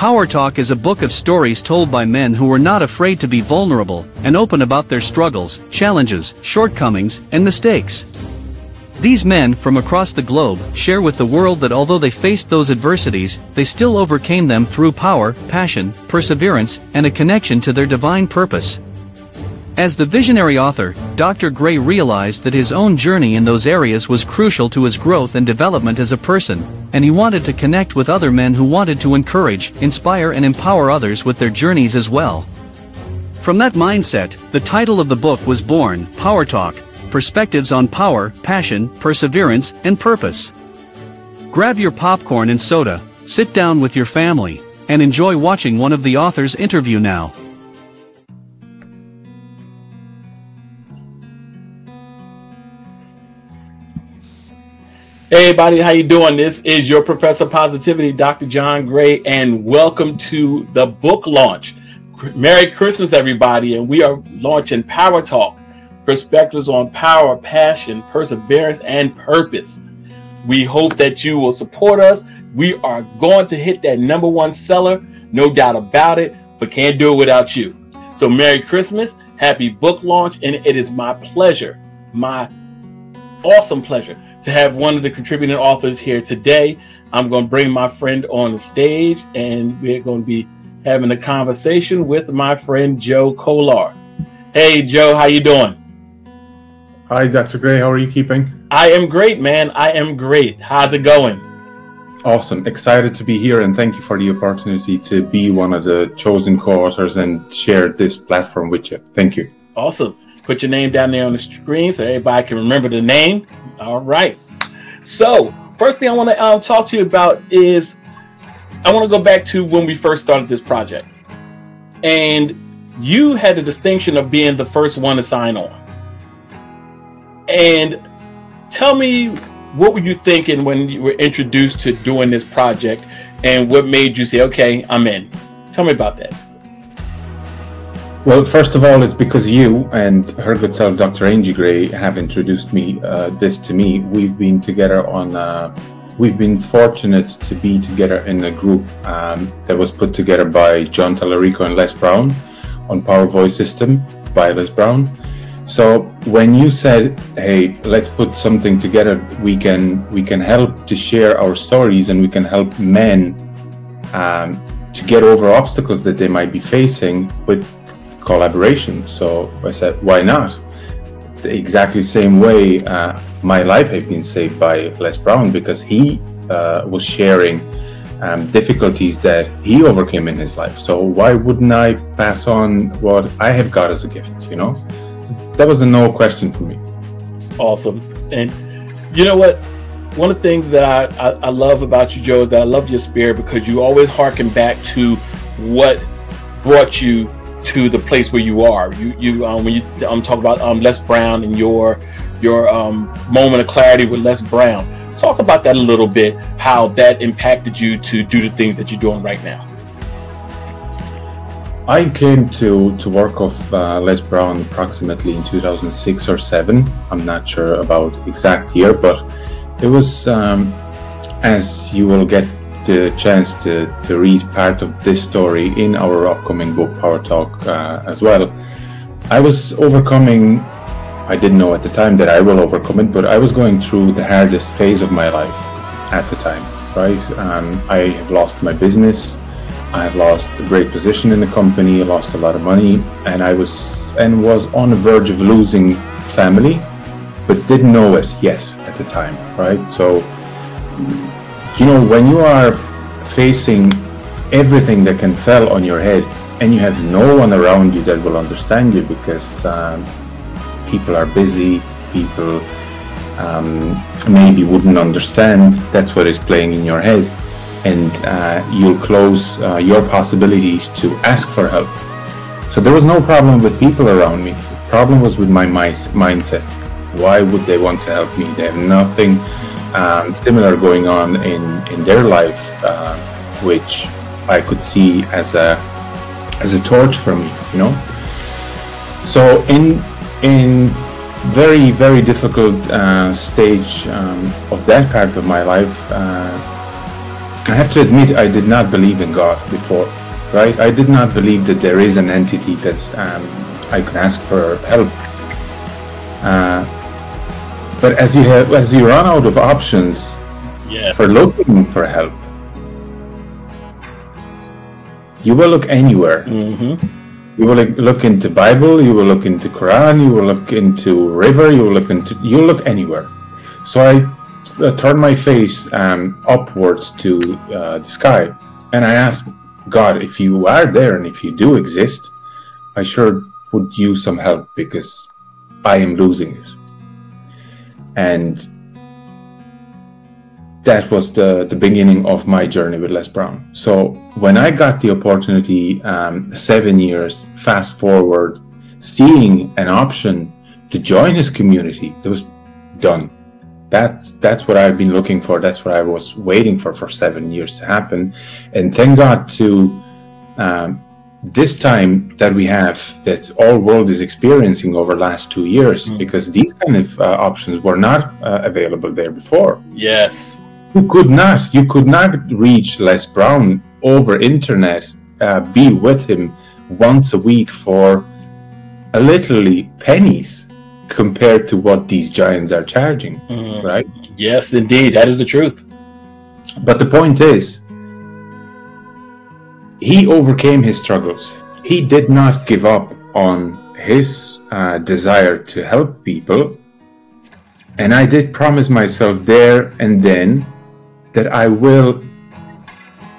Power Talk is a book of stories told by men who were not afraid to be vulnerable and open about their struggles, challenges, shortcomings, and mistakes. These men from across the globe share with the world that although they faced those adversities, they still overcame them through power, passion, perseverance, and a connection to their divine purpose. As the visionary author, Dr. Gray realized that his own journey in those areas was crucial to his growth and development as a person, and he wanted to connect with other men who wanted to encourage, inspire and empower others with their journeys as well. From that mindset, the title of the book was born, Power Talk, Perspectives on Power, Passion, Perseverance, and Purpose. Grab your popcorn and soda, sit down with your family, and enjoy watching one of the author's interview now. Hey everybody, how you doing? This is your Professor Positivity, Dr. John Gray, and welcome to the book launch. Merry Christmas, everybody, and we are launching Power Talk, perspectives on power, passion, perseverance, and purpose. We hope that you will support us. We are going to hit that number one seller, no doubt about it, but can't do it without you. So Merry Christmas, happy book launch, and it is my pleasure, my awesome pleasure to have one of the contributing authors here today. I'm going to bring my friend on the stage, and we're going to be having a conversation with my friend Joe Kolar. Hey, Joe, how you doing? Hi, Dr. Gray. How are you keeping? I am great, man. I am great. How's it going? Awesome. Excited to be here, and thank you for the opportunity to be one of the chosen co-authors and share this platform with you. Thank you. Awesome. Put your name down there on the screen so everybody can remember the name. All right. So, first thing I want to um, talk to you about is I want to go back to when we first started this project. And you had the distinction of being the first one to sign on. And tell me what were you thinking when you were introduced to doing this project and what made you say, okay, I'm in? Tell me about that. Well, first of all, it's because you and her good self, Dr. Angie Gray, have introduced me uh, this to me. We've been together on. Uh, we've been fortunate to be together in a group um, that was put together by Jon Talarico and Les Brown on Power Voice System by Les Brown. So when you said, "Hey, let's put something together, we can we can help to share our stories and we can help men um, to get over obstacles that they might be facing with collaboration. So I said, why not? The exactly same way uh, my life had been saved by Les Brown because he uh, was sharing um, difficulties that he overcame in his life. So why wouldn't I pass on what I have got as a gift? You know, that was a no question for me. Awesome. And you know what? One of the things that I, I, I love about you, Joe, is that I love your spirit because you always harken back to what brought you to the place where you are. You you um, when you um, talk about um, Les Brown and your your um, moment of clarity with Les Brown. Talk about that a little bit. How that impacted you to do the things that you're doing right now. I came to to work with uh, Les Brown approximately in 2006 or seven. I'm not sure about exact year, but it was um, as you will get the chance to, to read part of this story in our upcoming book, Power Talk, uh, as well. I was overcoming, I didn't know at the time that I will overcome it, but I was going through the hardest phase of my life at the time, right? Um, I have lost my business. I have lost a great position in the company. Lost a lot of money, and I was and was on the verge of losing family, but didn't know it yet at the time, right? So you know, when you are facing everything that can fall on your head and you have no one around you that will understand you because um, people are busy, people um, maybe wouldn't understand, that's what is playing in your head. And uh, you'll close uh, your possibilities to ask for help. So there was no problem with people around me. The problem was with my mindset. Why would they want to help me? They have nothing um, similar going on in in their life, uh, which I could see as a as a torch for me, you know. So in in very very difficult uh, stage um, of that part of my life, uh, I have to admit, I did not believe in God before, right? I did not believe that there is an entity that um, I could ask for help. Uh, but as you have, as you run out of options Yeah. for looking for help, you will look anywhere. hmm You will look- into Bible. You will look into Quran. You will look into river. You will look into. You look anywhere. So I uh, turned my face um, upwards to uh, the sky, and I asked God, if you are there and if you do exist, I sure would use some help because I am losing it. And that was the, the beginning of my journey with Les Brown. So when I got the opportunity, um, seven years fast forward, seeing an option to join his community, it was done. That's that's what I've been looking for. That's what I was waiting for for seven years to happen, and thank God to um, this time that we have that all world is experiencing over last two years, Mm. because these kind of uh, options were not uh, available there before Yes. you could not you could not reach les brown over internet uh, be with him once a week for a literally pennies compared to what these giants are charging Mhm. right Yes, indeed. That is the truth. but the point is he overcame his struggles. He did not give up on his uh, desire to help people. And i did promise myself there and then that i will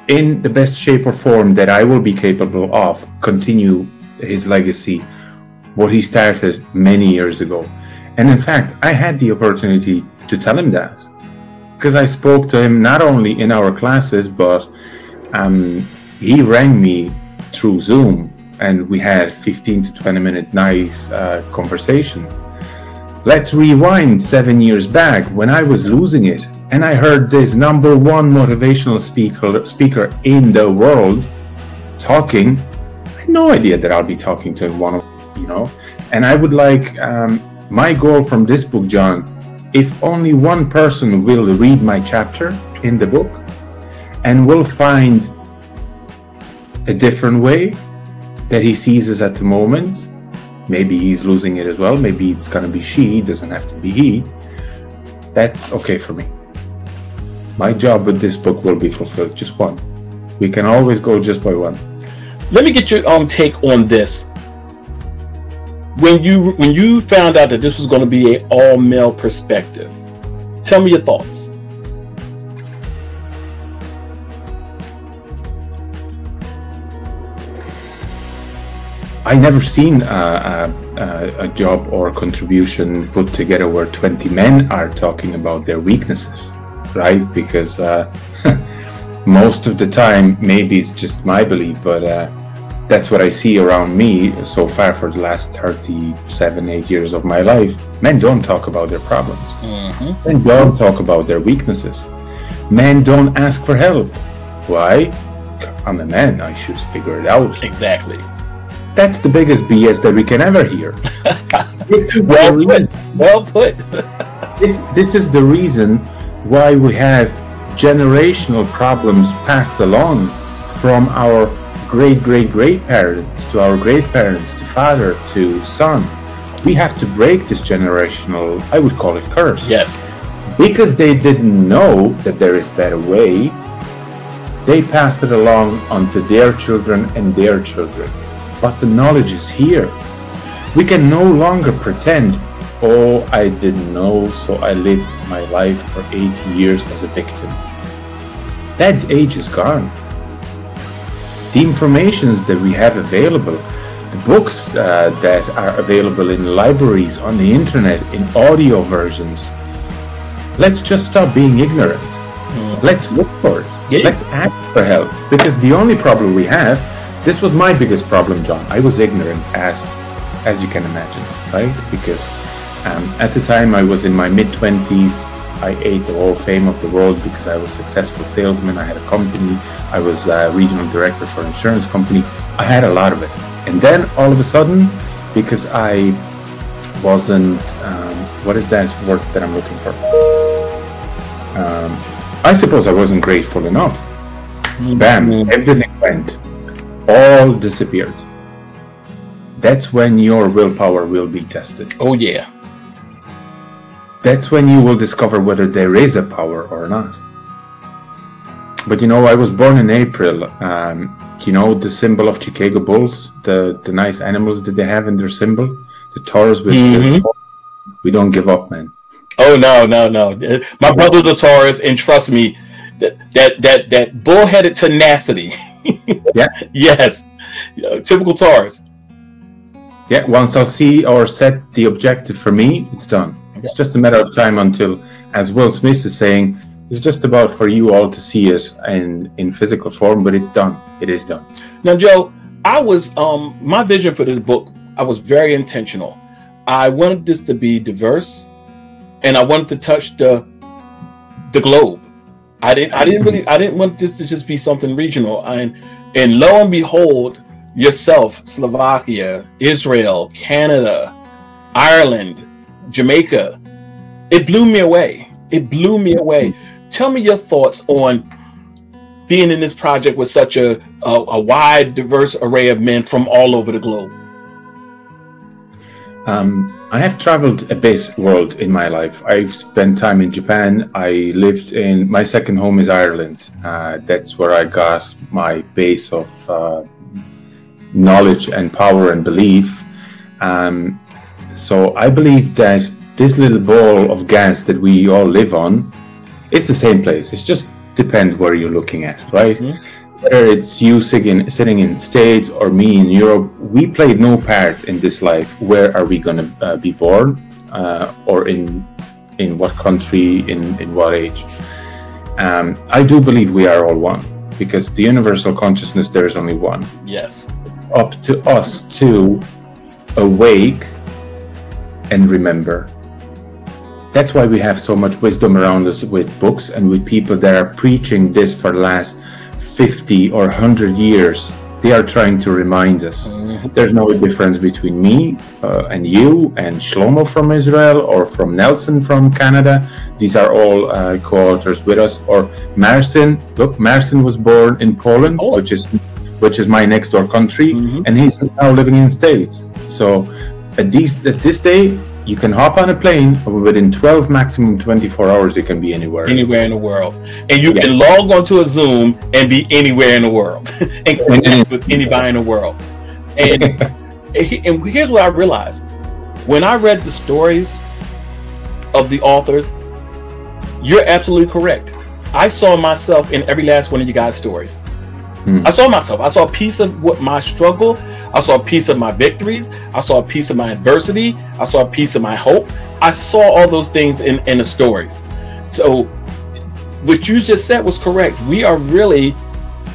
in the best shape or form that i will be capable of continue his legacy what he started many years ago. And in fact i had the opportunity to tell him that. Because I spoke to him not only in our classes, but um, he rang me through Zoom and we had 15 to 20 minute nice uh, conversation. Let's rewind seven years back when I was losing it and I heard this number one motivational speaker, speaker in the world talking. I had no idea that I'll be talking to one of you know. And I would like um, my goal from this book, John, if only one person will read my chapter in the book and will find a different way that he sees us at the moment, maybe he's losing it as well, maybe it's gonna be she, it doesn't have to be he, that's okay for me. My job with this book will be fulfilled, just one. We can always go just by one. Let me get your um take on this. When you when you found out that this was to be a all male perspective, tell me your thoughts. I never seen a, a, a job or contribution put together where 20 men are talking about their weaknesses, right? Because uh, most of the time, maybe it's just my belief, but uh, that's what I see around me so far for the last 37, 8 years of my life. Men don't talk about their problems, Mm-hmm. men don't talk about their weaknesses, men don't ask for help. Why? I'm a man, I should figure it out. Exactly. That's the biggest BS that we can ever hear. this is Well the put. reason, Well put. this, this is the reason why we have generational problems passed along from our great great great parents to our great parents to father to son. We have to break this generational, I would call it curse. yes. Because they didn't know that there is better way, they passed it along onto their children and their children. But the knowledge is here. We can no longer pretend, oh, I didn't know, so I lived my life for 80 years as a victim. That age is gone. The informations that we have available, the books uh, that are available in libraries, on the internet, in audio versions, let's just stop being ignorant. Let's look for it. Yeah. Let's ask for help. Because the only problem we have, this was my biggest problem, John. I was ignorant as as you can imagine, right? Because um, at the time I was in my mid twenties. I ate the whole fame of the world because I was a successful salesman. I had a company. I was a regional director for an insurance company. I had a lot of it. And then all of a sudden, because I wasn't, um, what is that word that I'm looking for? Um, I suppose I wasn't grateful enough Bam, everything went. All disappeared. That's when your willpower will be tested. Oh yeah. That's when you will discover whether there is a power or not. But you know, I was born in April. Um, you know the symbol of Chicago Bulls, the the nice animals that they have in their symbol, the Taurus with. Mhm. The, we don't give up, man. Oh no, no, no. My brother's a Taurus, and trust me, that that that that bullheaded tenacity. Yeah. Yes. Know, typical Taurus. Yeah, once I'll see or set the objective for me, it's done. It's just a matter of time until, as Will Smith is saying, it's just about for you all to see it in in physical form, but it's done. It is done. Now, Joe, I was um my vision for this book. I was very intentional. I wanted this to be diverse, and I wanted to touch the the globe. I didn't. I didn't really. I didn't want this to just be something regional. And and lo and behold, yourself, Slovakia, Israel, Canada, Ireland, Jamaica. It blew me away. It blew me away. Tell me your thoughts on being in this project with such a, a, a wide, diverse array of men from all over the globe. Um, I have traveled a bit world in my life. I've spent time in Japan. I lived in my second home is Ireland. Uh, that's where I got my base of uh, knowledge and power and belief. Um, so I believe that this little ball of gas that we all live on is the same place. It's just depend where you're looking at, right? Mhm. Whether it's you sitting, sitting in States or me in Europe, we played no part in this life. Where are we going to uh, be born, uh, or in in what country, in in what age? Um, I do believe we are all one because the universal consciousness there is only one Yes. up to us to awake and remember. That's why we have so much wisdom around us with books and with people that are preaching this for the last 50 or 100 years. They are trying to remind us. There's no difference between me uh, and you and Shlomo from Israel or from Nelson from Canada. These are all uh, co-authors with us. Or Marcin. Look, Marcin was born in Poland, Oh. which is which is my next door country, Mhm. and he's now living in States. So at these at this day, you can hop on a plane within 12 maximum 24 hours you can be anywhere. Anywhere in the world. And you Yeah. can log onto a Zoom and be anywhere in the world and connect with anybody in the world. And, and here's what I realized when I read the stories of the authors, you're absolutely correct. I saw myself in every last one of you guys' stories. Hmm. I saw myself. I saw a piece of what my struggle. I saw a piece of my victories. I saw a piece of my adversity. I saw a piece of my hope. I saw all those things in, in the stories. So what you just said was correct. We are really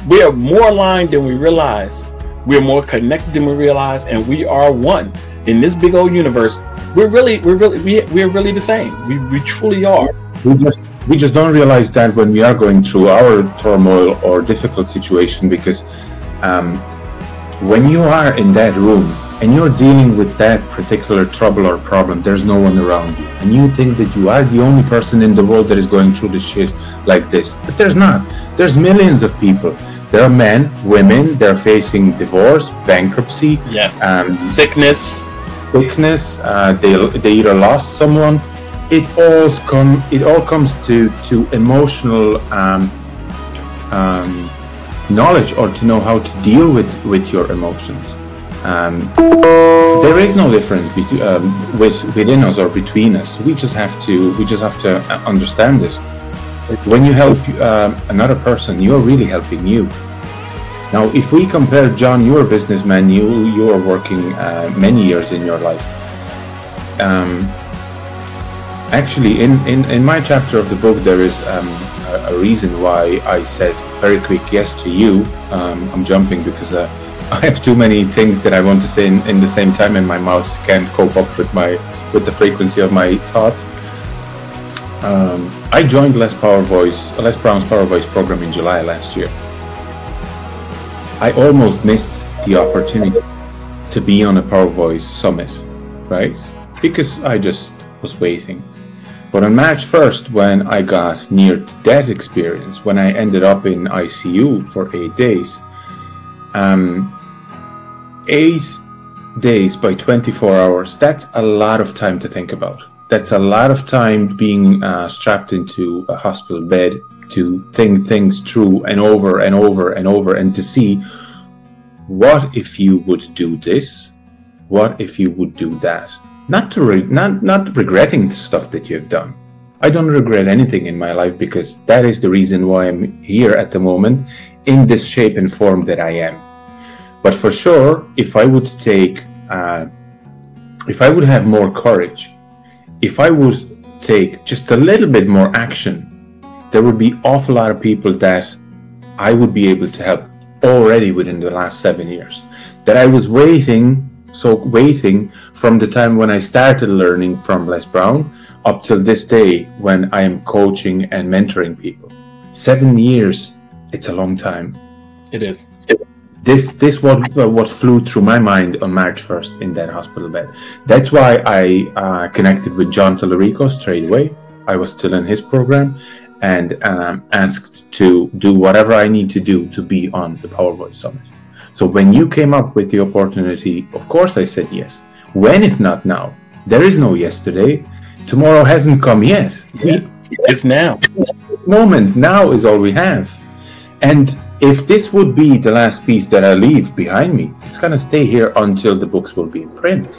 we are more aligned than we realize. We're more connected than we realize, and we are one in this big old universe. We're really, we're really, we, we're really the same. We, we truly are. We just we just don't realize that when we are going through our turmoil or difficult situation because um, when you are in that room and you're dealing with that particular trouble or problem there's no one around you and you think that you are the only person in the world that is going through the shit like this but there's not there's millions of people there are men women they're facing divorce bankruptcy Yes. um, Sickness. sickness uh, they, they either lost someone it all come it all comes to to emotional um, um, knowledge or to know how to deal with with your emotions. Um, there is no difference between um, with, within us or between us. We just have to we just have to uh, understand it. When you help um, another person you're really helping you. Now if we compare john you're a businessman you you are working uh, many years in your life. Um, actually in, in, in my chapter of the book there is um, a, a reason why i said very quick yes to you. Um, i'm jumping because uh, i have too many things that i want to say in, in the same time and my mouth can't cope up with my with the frequency of my thoughts. Um, i joined les power voice les brown's power voice program in july last year. I almost missed the opportunity to be on a power voice summit right? Because i just was waiting But on March 1st, when I got near to death experience, when I ended up in ICU for eight days, um, eight days by 24 hours, that's a lot of time to think about. That's a lot of time being uh, strapped into a hospital bed to think things through and over and over and over and to see what if you would do this? What if you would do that? Not to re- not not regretting the stuff that you've done. I don't regret anything in my life because that is the reason why I'm here at the moment in this shape and form that I am. But for sure, if I would take, uh, if I would have more courage, if I would take just a little bit more action, there would be awful lot of people that I would be able to help already within the last seven years. That I was waiting, so waiting from the time when I started learning from Les Brown up till this day when I am coaching and mentoring people. Seven years, it's a long time. It is. This this what uh, what flew through my mind on March first in that hospital bed. That's why I uh, connected with Jon Talarico straight away. I was still in his program, and um, asked to do whatever I need to do to be on the Power Voice Summit. So when you came up with the opportunity, of course I said yes. When if not now? There is no yesterday. Tomorrow hasn't come yet. We, it's now. This moment now is all we have. And if this would be the last piece that I leave behind me, it's going to stay here until the books will be in print.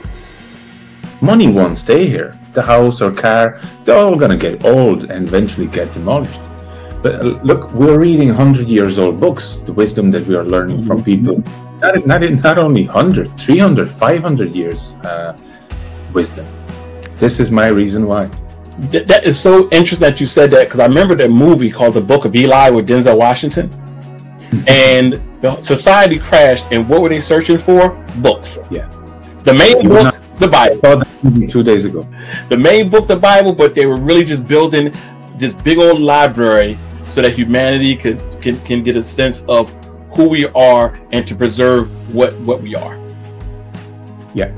Money won't stay here. The house or car, it's all going to get old and eventually get demolished. But look, we're reading 100 years old books, the wisdom that we are learning from people. Not, not, not only 100, 300, 500 years uh, wisdom. This is my reason why. Th- that is so interesting that you said that because I remember that movie called The Book of Eli with Denzel Washington. and the society crashed, and what were they searching for? Books. Yeah. The main You book, not- the Bible. I saw that movie two days ago. the main book, the Bible, but they were really just building this big old library so that humanity could can, can get a sense of who we are and to preserve what what we are. Yeah.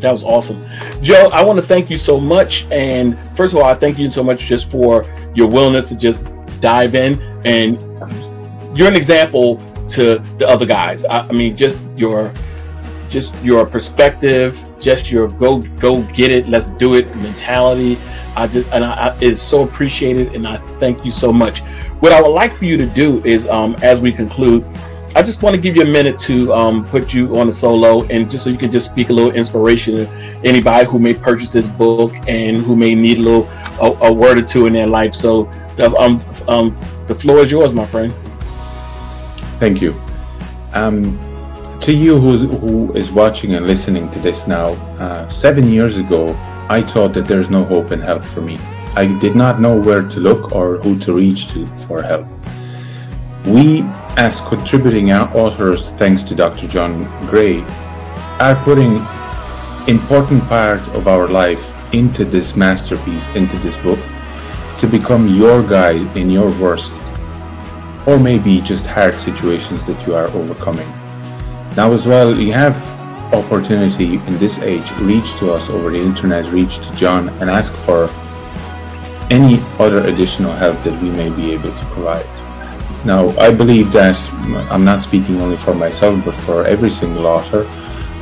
That was awesome. Joe, I want to thank you so much. And first of all, I thank you so much just for your willingness to just dive in. And you're an example to the other guys. I, I mean, just your just your perspective, just your go go get it, let's do it mentality. I just and I, I it's so appreciated, and I thank you so much. What I would like for you to do is, um, as we conclude, I just want to give you a minute to um, put you on a solo, and just so you can just speak a little inspiration to anybody who may purchase this book and who may need a little a, a word or two in their life. So, um, um, the floor is yours, my friend. Thank you. Um, to you who's, who is watching and listening to this now, uh, seven years ago, I thought that there's no hope and help for me. I did not know where to look or who to reach to for help. We, as contributing authors, thanks to Dr. John Gray, are putting important part of our life into this masterpiece, into this book, to become your guide in your worst or maybe just hard situations that you are overcoming. Now, as well, you have opportunity in this age. Reach to us over the internet, reach to John, and ask for any other additional help that we may be able to provide. Now, I believe that I'm not speaking only for myself, but for every single author.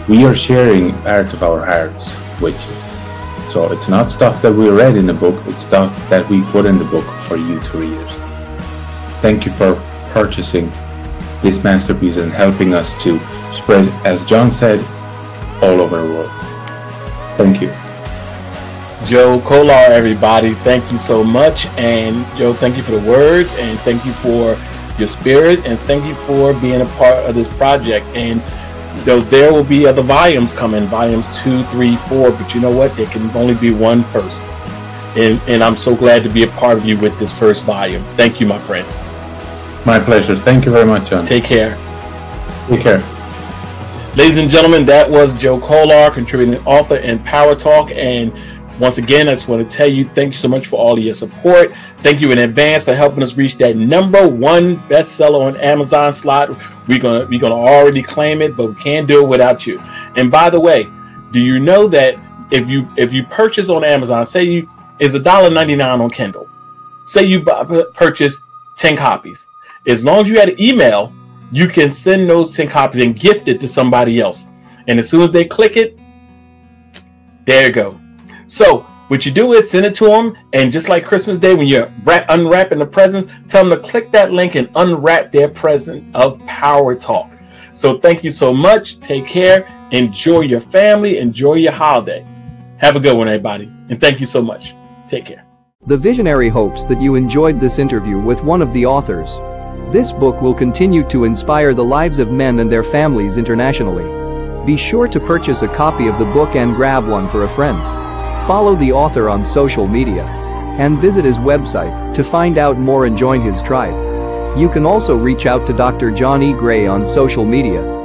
We are sharing part of our hearts with you. So it's not stuff that we read in the book, it's stuff that we put in the book for you to read. Thank you for purchasing this masterpiece and helping us to spread, as John said, all over the world. Thank you. Joe Kolar, everybody, thank you so much. And Joe, thank you for the words and thank you for your spirit and thank you for being a part of this project. And though there will be other volumes coming, volumes two, three, four, but you know what? There can only be one first. And, and I'm so glad to be a part of you with this first volume. Thank you, my friend. My pleasure. Thank you very much, John. Take care. Take care. Ladies and gentlemen, that was Joe Kolar, contributing author in Power Talk. And once again, I just want to tell you thank you so much for all of your support. Thank you in advance for helping us reach that number one bestseller on Amazon slot. We're gonna we're gonna already claim it, but we can't do it without you. And by the way, do you know that if you if you purchase on Amazon, say you is $1.99 on Kindle. Say you buy, purchase 10 copies. As long as you had an email, you can send those 10 copies and gift it to somebody else. And as soon as they click it, there you go. So what you do is send it to them, and just like Christmas Day, when you're unwrapping the presents, tell them to click that link and unwrap their present of Power Talk. So thank you so much. Take care. Enjoy your family. Enjoy your holiday. Have a good one, everybody. And thank you so much. Take care. The visionary hopes that you enjoyed this interview with one of the authors. This book will continue to inspire the lives of men and their families internationally. Be sure to purchase a copy of the book and grab one for a friend. Follow the author on social media and visit his website to find out more and join his tribe. You can also reach out to Dr. John E. Gray on social media